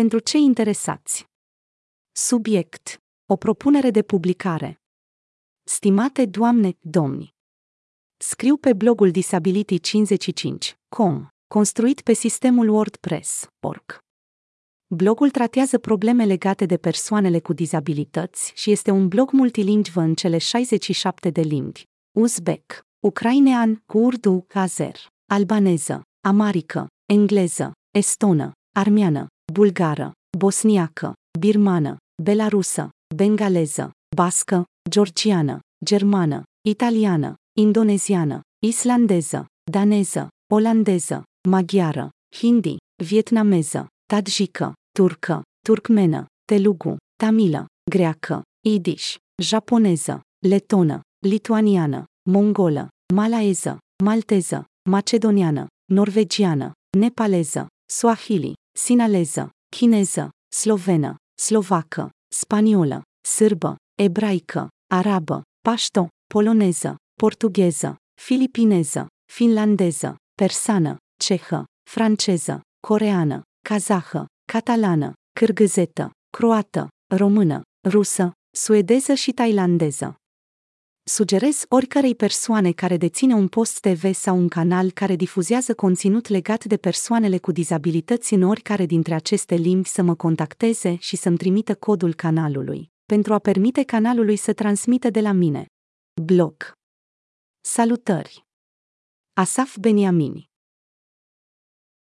Pentru cei interesați. Subiect. O propunere de publicare. Stimate doamne, domni. Scriu pe blogul Disability55.com, construit pe sistemul WordPress, org. Blogul tratează probleme legate de persoanele cu dizabilități și este un blog multilingvă în cele 67 de limbi. Uzbek, ucrainean, urdu, azer, albaneză, amarică, engleză, estonă, armeană, bulgară, bosniacă, birmană, belarusă, bengaleză, bască, georgiană, germană, italiană, indoneziană, islandeză, daneză, olandeză, maghiară, hindi, vietnameză, tadjică, turcă, turcmenă, telugu, tamilă, greacă, idiș, japoneză, letonă, lituaniană, mongolă, malaeză, malteză, macedoniană, norvegiană, nepaleză, swahili, sinaleză, chineză, slovenă, slovacă, spaniolă, sârbă, ebraică, arabă, pașto, poloneză, portugheză, filipineză, finlandeză, persană, cehă, franceză, coreană, kazahă, catalană, cârgâzetă, croată, română, rusă, suedeză și tailandeză. Sugerez oricărei persoane care deține un post TV sau un canal care difuzează conținut legat de persoanele cu dizabilități în oricare dintre aceste limbi să mă contacteze și să-mi trimită codul canalului, pentru a permite canalului să transmită de la mine. Blog. Salutări! Asaf Beniamini